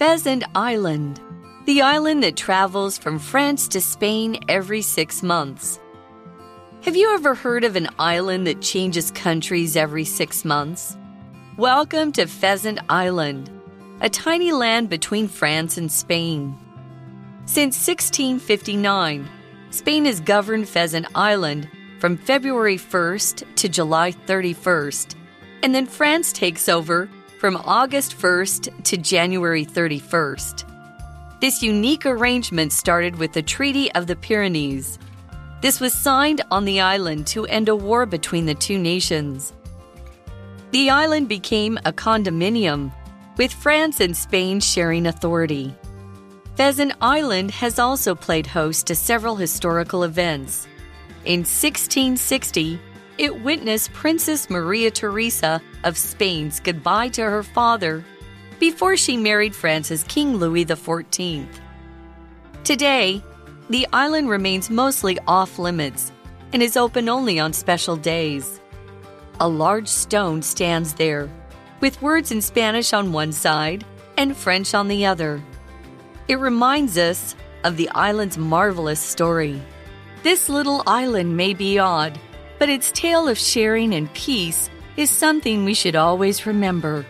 Pheasant Island, the island that travels from France to Spain every six months. Have you ever heard of an island that changes countries every six months? Welcome to Pheasant Island, a tiny land between France and Spain. Since 1659, Spain has governed Pheasant Island from February 1st to July 31st, and then France takes over from August 1st to January 31st. This unique arrangement started with the Treaty of the Pyrenees. This was signed on the island to end a war between the two nations. The island became a condominium, with France and Spain sharing authority. Pheasant Island has also played host to several historical events. In 1660, it witnessed Princess Maria Theresa of Spain's goodbye to her father before she married France's King Louis XIV. Today, the island remains mostly off limits and is open only on special days. A large stone stands there, with words in Spanish on one side and French on the other. It reminds us of the island's marvelous story. This little island may be odd but its tale of sharing and peace is something we should always remember.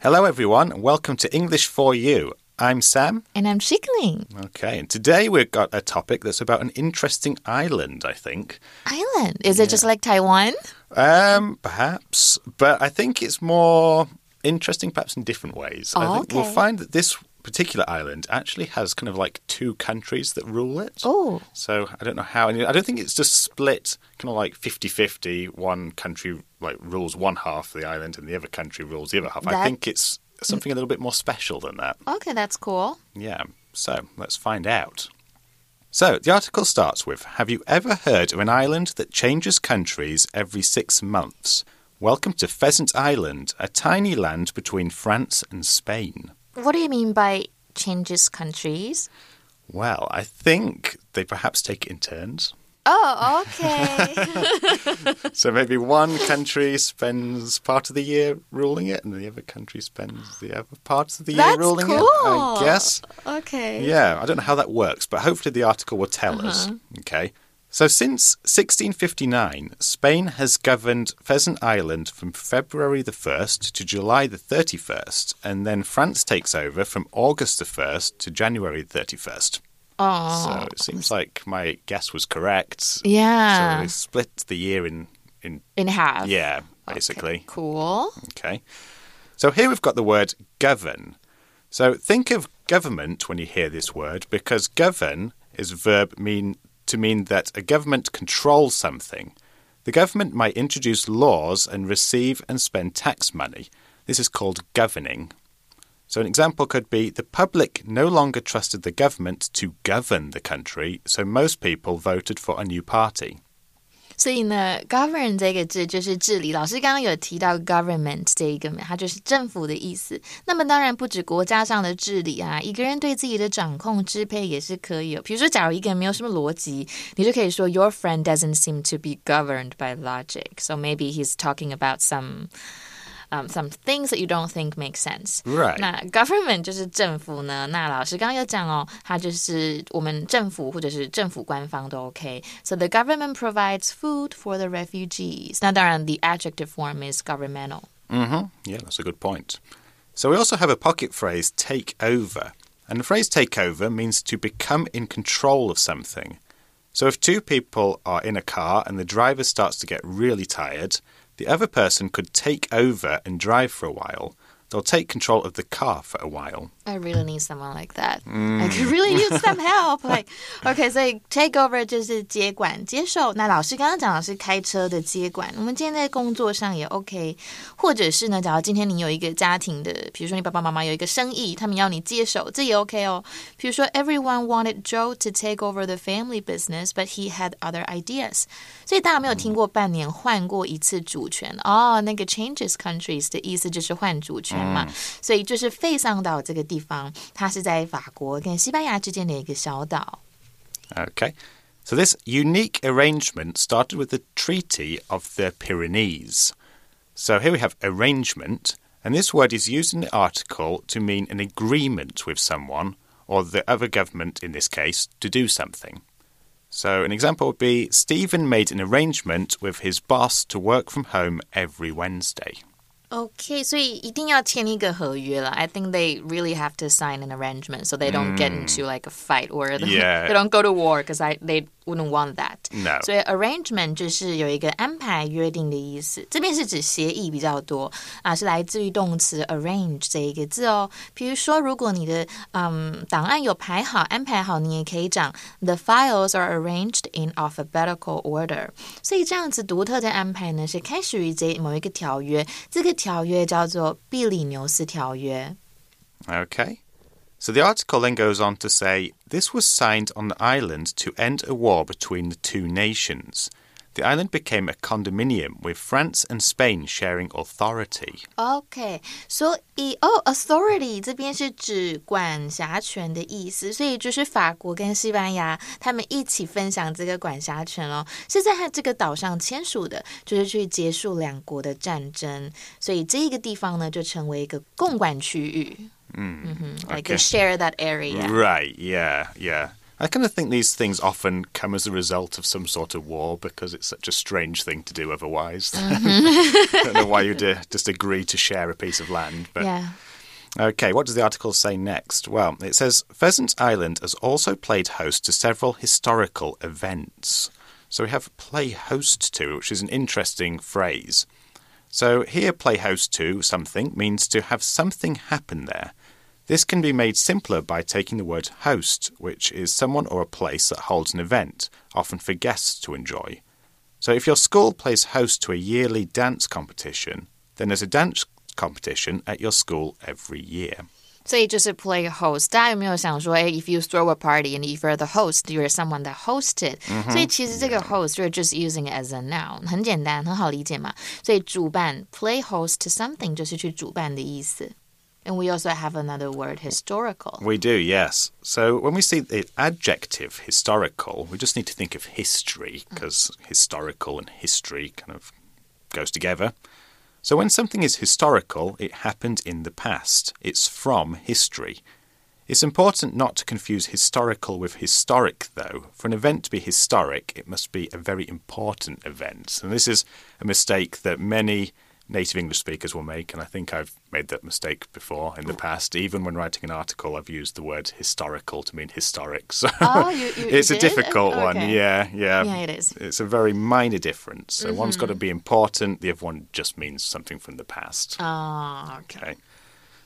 Hello, everyone, and welcome to English for You. I'm Sam. And I'm Shikling. Okay, and today we've got a topic that's about an interesting island, I think. Island? Is it just like Taiwan? Um, perhaps, but I think it's more interesting, perhaps in different ways. I Oh, think we'll find that this particular island actually has kind of like two countries that rule it. Oh. So I don't know how. I don't think it's just split kind of like 50 50. One country like rules one half of the island and the other country rules the other half. I think it's something a little bit more special than that. Okay, that's cool. Yeah. So let's find out. So the article starts with Have you ever heard of an island that changes countries every six months? Welcome to Pheasant Island, a tiny land between France and Spain. What do you mean by changes countries? Well, I think they perhaps take it in turns. Oh, okay. So maybe one country spends part of the year ruling it, and the other country spends the other parts of the year That's ruling it. cool. I guess. okay. Yeah, I don't know how that works, but hopefully the article will tell uh-huh. us. Okay. So since 1659, Spain has governed Pheasant Island from February the 1st to July the 31st, and then France takes over from August the 1st to January the 31st. Oh. So it seems like my guess was correct. Yeah. So they split the year in in In half. yeah, basically. Cool. Okay. So here we've got the word govern. So think of government when you hear this word because govern is verb mean to mean that a government controls something. The government might introduce laws and receive and spend tax money. This is called governing. So an example could be the public no longer trusted the government to govern the country, so most people voted for a new party. 所以呢，govern 这个字就是治理。老师刚刚有提到 government 这一个嘛，它就是政府的意思。那么当然不止国家上的治理啊，一个人对自己的掌控支配也是可以哦。比如说，假如一个人没有什么逻辑，你就可以说 Your friend doesn't seem to be governed by logic. So maybe he's talking about some. Um, some things that you don't think make sense. Right. 那 government 就是政府呢。那老师刚刚有讲哦，它就是我们政府或者是政府官方都 OK。So the government provides food for the refugees. 那当然，the adjective form is governmental. hmm Yeah, that's a good point. So we also have a pocket phrase, take over. And the phrase take over means to become in control of something. So if two people are in a car and the driver starts to get really tired, the other person could take over and drive for a while. They'll take control of the car for a while. I really need someone like that. I could really use some help. Like, OK，所以 take over 就是接管、接受。那老师刚刚讲的是开车的接管，我们今天在工作上也 OK，或者是呢，假如今天你有一个家庭的，比如说你爸爸妈妈有一个生意，他们要你接手，这也 OK 哦。比如说，Everyone wanted Joe to take over the family business, but he had other ideas。所以大家有没有听过半年换过一次主权？哦，那个 changes countries 的意思就是换主权 嘛。所以就是费桑岛这个地方，它是在法国跟西班牙之间的一个小岛。 Okay. So this unique arrangement started with the Treaty of the Pyrenees. So here we have arrangement, and this word is used in the article to mean an agreement with someone or the other government in this case to do something. So, an example would be Stephen made an arrangement with his boss to work from home every Wednesday. Okay, 所以一定要签一个合约了。I think they really have to sign an arrangement so they don't get into like a fight or the, Yeah. they don't go to war because I they wouldn't want that. No. 所以 arrangement 就是有一个安排、约定的意思。这边是指协议比较多啊，是来自于动词 arrange 这一个字哦。比如说，如果你的嗯档案有排好、安排好，你也可以讲 the files are arranged in alphabetical order。所以这样子独特的安排呢，是开始于这某一个条约，这个 条约叫做比利牛斯条约。 Okay. So the article then goes on to say this was signed on the island to end a war between the two nations. The island became a condominium with France and Spain sharing authority. OK，所以哦，authority 这边是指管辖权的意思，所以就是法国跟西班牙他们一起分享这个管辖权哦，是在它这个岛上签署的，就是去结束两国的战争，所以这一个地方呢就成为一个共管区域。嗯哼，like okay. they share that area。 Right, yeah, yeah. I kind of think these things often come as a result of some sort of war because it's such a strange thing to do otherwise. I don't know why you'd uh, just agree to share a piece of land. But Yeah. Okay, what does the article say next? Well, it says Pheasant Island has also played host to several historical events. So we have play host to, which is an interesting phrase. So here, play host to something means to have something happen there. This can be made simpler by taking the word host, which is someone or a place that holds an event, often for guests to enjoy. So if your school plays host to a yearly dance competition, then there's a dance competition at your school every year. 所以就是 play host。大家有没有想说，哎，if you throw a party and if you're the host, you're someone that hosted、所以其实这个 host you're just using it as a noun，很简单，很好理解嘛。所以主办 play host to something 就是去主办的意思。 And we also have another word, historical. We do, yes. So when we see the adjective historical, we just need to think of history mm. because historical and history kind of goes together. So when something is historical, it happened in the past. It's from history. It's important not to confuse historical with historic, though. For an event to be historic, it must be a very important event. And this is a mistake that many native English speakers will make, and I think I've made that mistake before in the past. Even when writing an article, I've used the word historical to mean historic. So Oh, you- you- you it's a did? difficult Okay. one. Yeah, yeah. Yeah, it is. It's a very minor difference. So one's got to Mm-hmm. be important, the other one just means something from the past. Ah, Okay.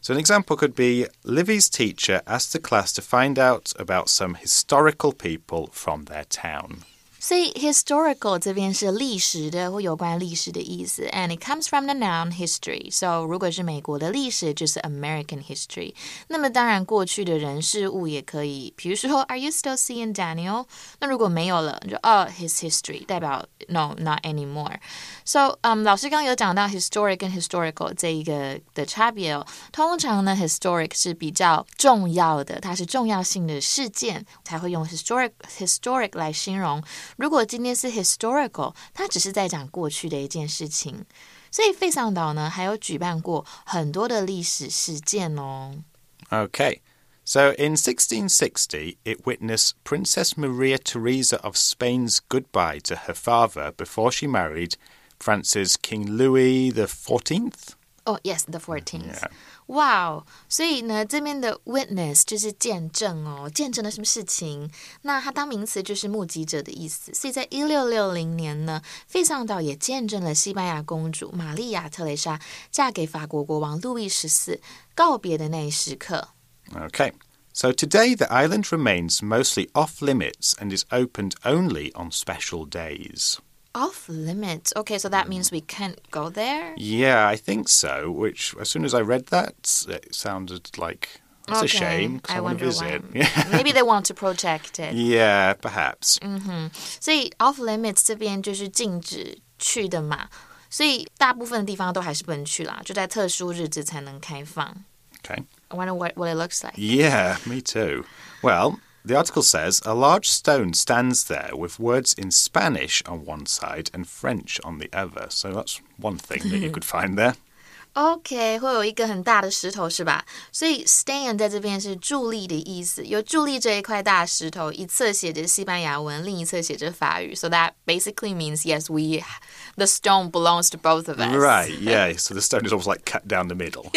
So an example could be Livy's teacher asked the class to find out about some historical people from their town. 所以 historical 这边是历史的或有关历史的意思，and it comes from the noun history. So 如果是美国的历史，就是 American history。那么当然，过去的人事物也可以，比如说 Are you still seeing Daniel？那如果没有了，你就哦 his history 代表 no not anymore。So 嗯、老师刚刚有讲到 historic 跟 historical 这一个的差别哦。通常呢，historic 是比较重要的，它是重要性的事件才会用 historic historic 来形容。 如果今天是 historical，它只是在讲过去的一件事情。所以费桑岛呢，还有举办过很多的历史事件哦。Okay. So in 1660, it witnessed Princess Maria Theresa of Spain's goodbye to her father before she married France's King Louis XIV. Oh 哦、oh,，yes，the fourteenth。哇哦，所以呢，这边的 mm, witness 就是见证哦，见证了什么事情？那它当名词就是目击者的意思。所以在一六六零年呢，费桑岛也见证了西班牙公主玛丽亚·特蕾莎嫁给法国国王路易十四告别的那一时刻。Okay. So today the island remains mostly off limits and is opened only on special days Off limits. Okay, so that means we can't go there. Yeah, I think so. Which, as soon as I read that, it sounded like it's a Okay, shame 'cause I, I want to wonder visit. why. Maybe they want to protect it. yeah, perhaps. 所以 off limits 这边就是禁止去的嘛，所以大部分的地方都还是不能去啦，就在特殊日子才能开放。 Okay. I wonder what what it looks like. Yeah, me too. Well, the article says a large stone stands there with words in Spanish on one side and French on the other. So that's one thing that you could find there. OK，会有一个很大的石头是吧？所以 stand 在这边是伫立的意思，有伫立这一块大石头，一侧写着西班牙文，另一侧写着法语。So that basically means yes, we the stone belongs to both of us. Right, yeah. So the stone is almost like cut down the middle.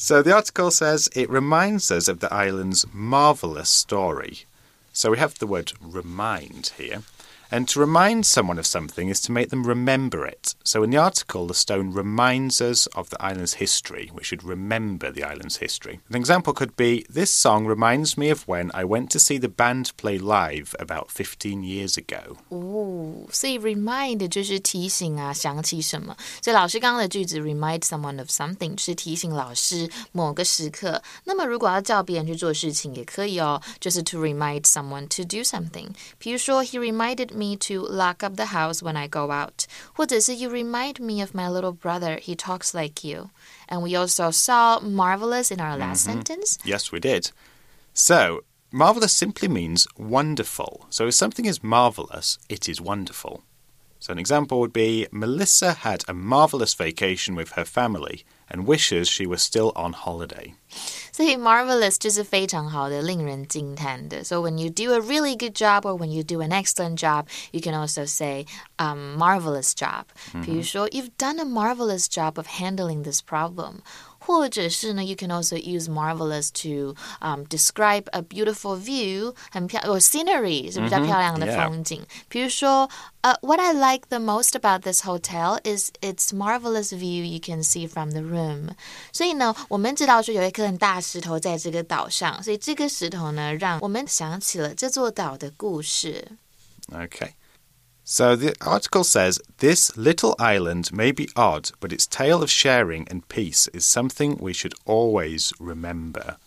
So the article says it reminds us of the island's marvellous story. So we have the word remind here. And to remind someone of something is to make them remember it. So in the article, the stone reminds us of the island's history. We should remember the island's history. An example could be This song reminds me of when I went to see the band play live about 15 years ago. 哦，所以 remind 就是提醒啊，想起什么。所以老师刚刚的句子 remind someone of something 是提醒老师某个时刻。那么如果要叫别人去做事情也可以哦，就是 to remind someone to do something。比如说，He reminded me to lock up the house when I go out，或者是 You remind me of my little brother. He talks like you. And we also saw marvelous in our last sentence. Yes, we did. So, marvellous simply means wonderful. So, if something is marvellous, it is wonderful. So, an example would be Melissa had a marvellous vacation with her family and wishes she was still on holiday. 所以 marvelous 就是非常好的，令人惊叹的。So when you do a really good job or when you do an excellent job, you can also say um, marvelous job. 比如说，You've done a marvelous job of handling this problem. 或者是呢，you can also use marvelous to um, describe a beautiful view，很漂 or scenery 是比较漂亮的 yeah. 风景。比如说，呃、what I like the most about this hotel is its marvelous view you can see from the room。所以呢，我们知道说有一颗很大石头在这个岛上，所以这个石头呢，让我们想起了这座岛的故事。 Okay. So the article says this little island may be odd, but its tale of sharing and peace is something we should always remember.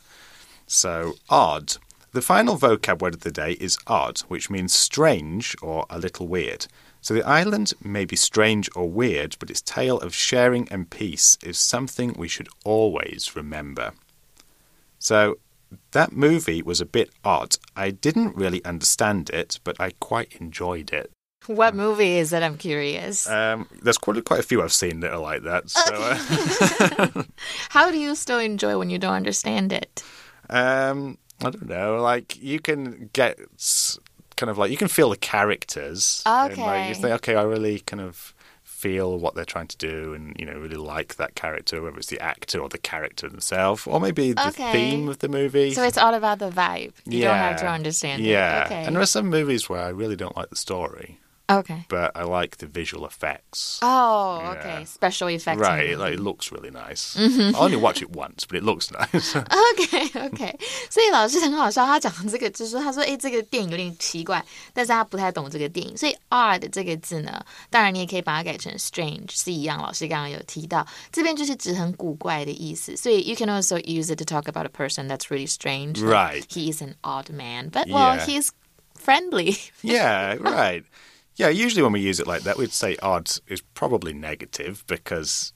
So, odd. The final vocab word of the day is odd, which means strange or a little weird. So the island may be strange or weird, but its tale of sharing and peace is something we should always remember. So that movie was a bit odd. I didn't really understand it, but I quite enjoyed it. What movie is it? I'm curious. Um, there's quite quite a few I've seen that are like that. So, uh, How do you still enjoy when you don't understand it? um, I don't know. Like you can get kind of like you can feel the characters. And, like, Okay. you think, okay, I really kind of feel what they're trying to do, and you know, really like that character, whether it's the actor or the character themselves, or maybe the Okay. theme of the movie. So it's all about the vibe. You don't have to understand yeah. it. Okay. And there are some movies where I really don't like the story, okay. but I like the visual effects. Oh, Yeah. okay. Special effects. Right, movie. it, like, it looks really nice. I only watch it once, but it looks nice. OK OK，所以老师很好笑，他讲这个就是说，他说，哎，这个电影有点奇怪，但是他不太懂这个电影，所以 odd 这个字呢，当然你也可以把它改成 strange，是一样。老师刚刚有提到，这边就是指很古怪的意思，所以 you can also use it to talk about a person that's really strange. like, Right. He is an odd man, but well, Yeah. he's friendly. yeah, right. Yeah, usually when we use it like that, we'd say odd is probably negative because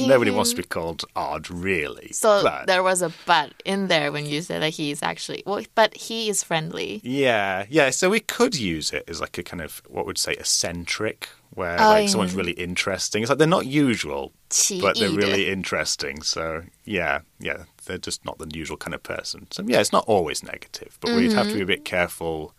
nobody wants to be called odd, really. So but. there was a but in there when you said that he's actually, well, but he is friendly. Yeah, yeah. So we could use it as like a kind of what would say eccentric, where like oh, someone's really interesting. It's like they're not usual, but they're really interesting. So yeah, yeah, they're just not the usual kind of person. So yeah, it's not always negative, but mm -hmm. we'd have to be a bit mm-hmm. careful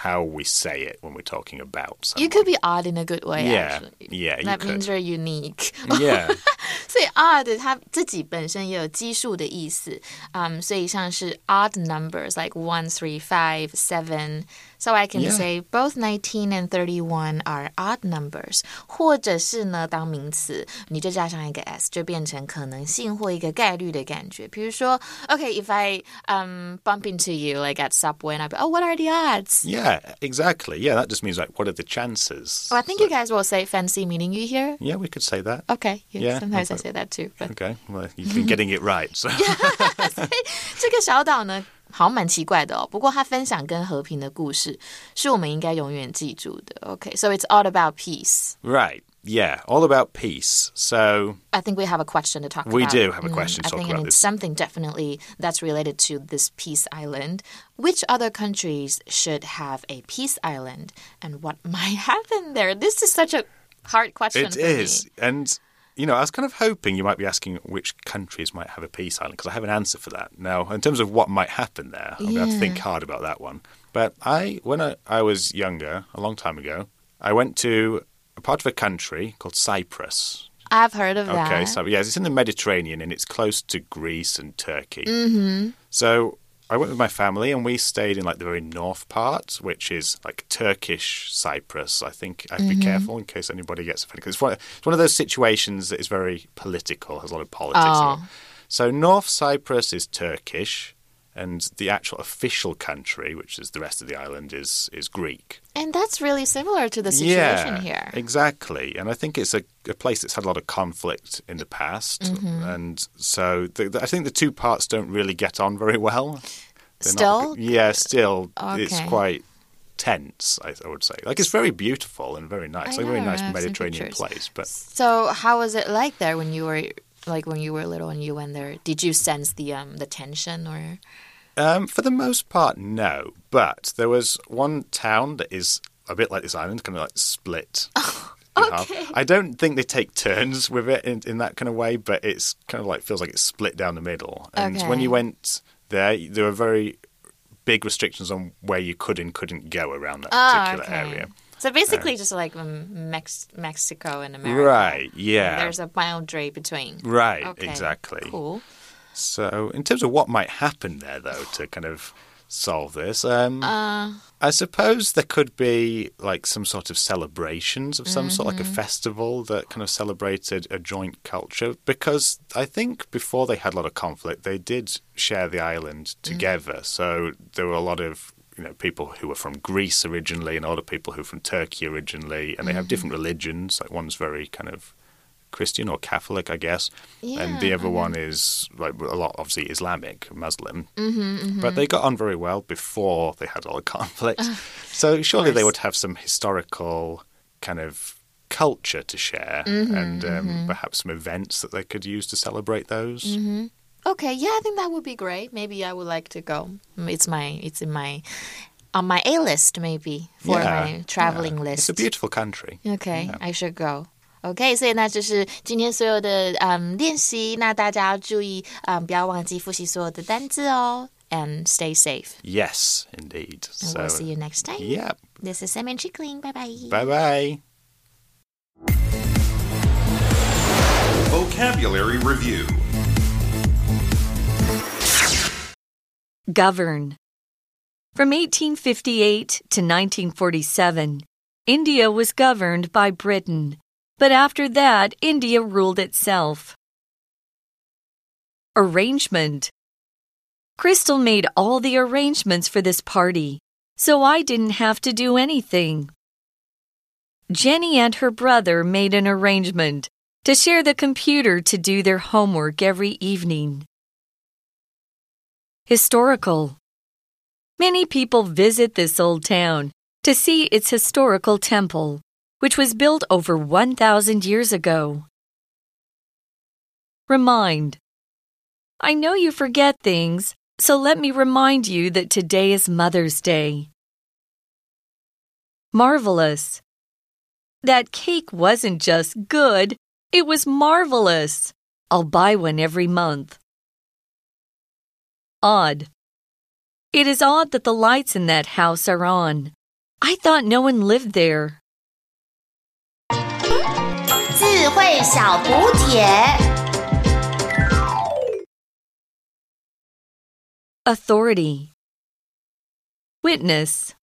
how we say it when we're talking about someone. You could be odd in a good way. Yeah, actually. yeah, you That could. means you're unique. yeah. 所以 odd 它自己本身也有基数的意思，嗯、所以像是 odd numbers like one, three, five, seven. So I can Yeah. say both nineteen and thirty-one are odd numbers. 或者是呢，当名词你就加上一个 s，就变成可能性或一个概率的感觉。比如说，Okay, if I um bump into you like at subway and I be, oh, what are the odds? Yeah, exactly. Yeah, that just means like, what are the chances? Oh, I think you guys will say fancy meeting you here. Yeah, we could say that. Okay, yeah, Yeah, sometimes I okay. say that too. But Okay, well, you've been getting it right. So. 这个小岛呢， 好像蛮奇怪的哦。不过他分享跟和平的故事，是我们应该永远记住的。OK，so、it's all about peace。 right. yeah, all about peace. So I think we have a question to talk We about. do have a question to I talk think about and this. it's something definitely that's related to this peace island. Which other countries should have a peace island and what might happen there? This is such a hard question. it for is, me. and you know, I was kind of hoping you might be asking which countries might have a peace island because I have an answer for that. Now, in terms of what might happen there, I'm going to have to think hard about that one. But I, when I, I was younger, a long time ago, I went to a part of a country called Cyprus. I've heard of that. Okay, so yes, it's in the Mediterranean and it's close to Greece and Turkey. Mm-hmm. So I went with my family and we stayed in like the very north part, which is like Turkish Cyprus. I think I'd be mm-hmm. careful in case anybody gets offended because it's one, it's one of those situations that is very political, has a lot of politics. in Oh. it. So North Cyprus is Turkish. And the actual official country, which is the rest of the island, is is Greek. And that's really similar to the situation here. Exactly. And I think it's a, a place that's had a lot of conflict in the past. Mm-hmm. And so the, the, I think the two parts don't really get on very well. They're Still? Not, yeah, still. It's quite tense, I, I would say. Like, it's very beautiful and very nice. I like, a very nice I have some Mediterranean place. But So how was it like there when you were like when you were little and you went there? Did you sense the um the tension or Um, for the most part, no. But there was one town that is a bit like this island, kind of like split. in okay. I don't think they take turns with it in, in that kind of way, but it's kind of like feels like it's split down the middle. And when you went there, there were very big restrictions on where you could and couldn't go around that Ah, particular area. So basically, just like Mex- Mexico and America. Right, yeah. There's a boundary between. Right, Okay, exactly. Cool. So, in terms of what might happen there, though, to kind of solve this, um, Uh, I suppose there could be like some sort of celebrations of some sort, like Mm-hmm. a festival that kind of celebrated a joint culture. Because I think before they had a lot of conflict, they did share the island Mm. together. So there were a lot of you know people who were from Greece originally, and of people who were from Turkey originally, and they have Mm-hmm. different religions. Like one's very kind of Christian or Catholic, I guess, and the Yeah, other one is like a lot obviously Islamic, Muslim. Mm-hmm, But they got on very well before they had all the conflict. so surely they would have some historical kind of culture to share Mm-hmm, and um, perhaps some events that they could use to celebrate those. Mm-hmm. okay, yeah, I think that would be great. Maybe I would like to go. Mm, It's my, it's in my, on my A list maybe for Yeah, my traveling yeah. list. It's a beautiful country. Okay, I should go. OK，所以那就是今天所有的嗯练习。那大家要注意，嗯，不要忘记复习所有的单字哦。And stay safe. Yes, indeed. And So, we'll see you next time. yeah. This is Sam and Chickling. Bye bye. Bye bye. Vocabulary Review Govern. From 1858 to 1947, India was governed by Britain, but after that, India ruled itself. Arrangement. Crystal made all the arrangements for this party, so I didn't have to do anything. Jenny and her brother made an arrangement to share the computer to do their homework every evening. Historical. Many people visit this old town to see its historical temple, which was built over 1,000 years ago. Remind. I know you forget things, so let me remind you that today is Mother's Day. Marvelous. That cake wasn't just good, it was marvelous. I'll buy one every month. Odd. It is odd that the lights in that house are on. I thought no one lived there. 智慧小补帖。 Authority. Witness.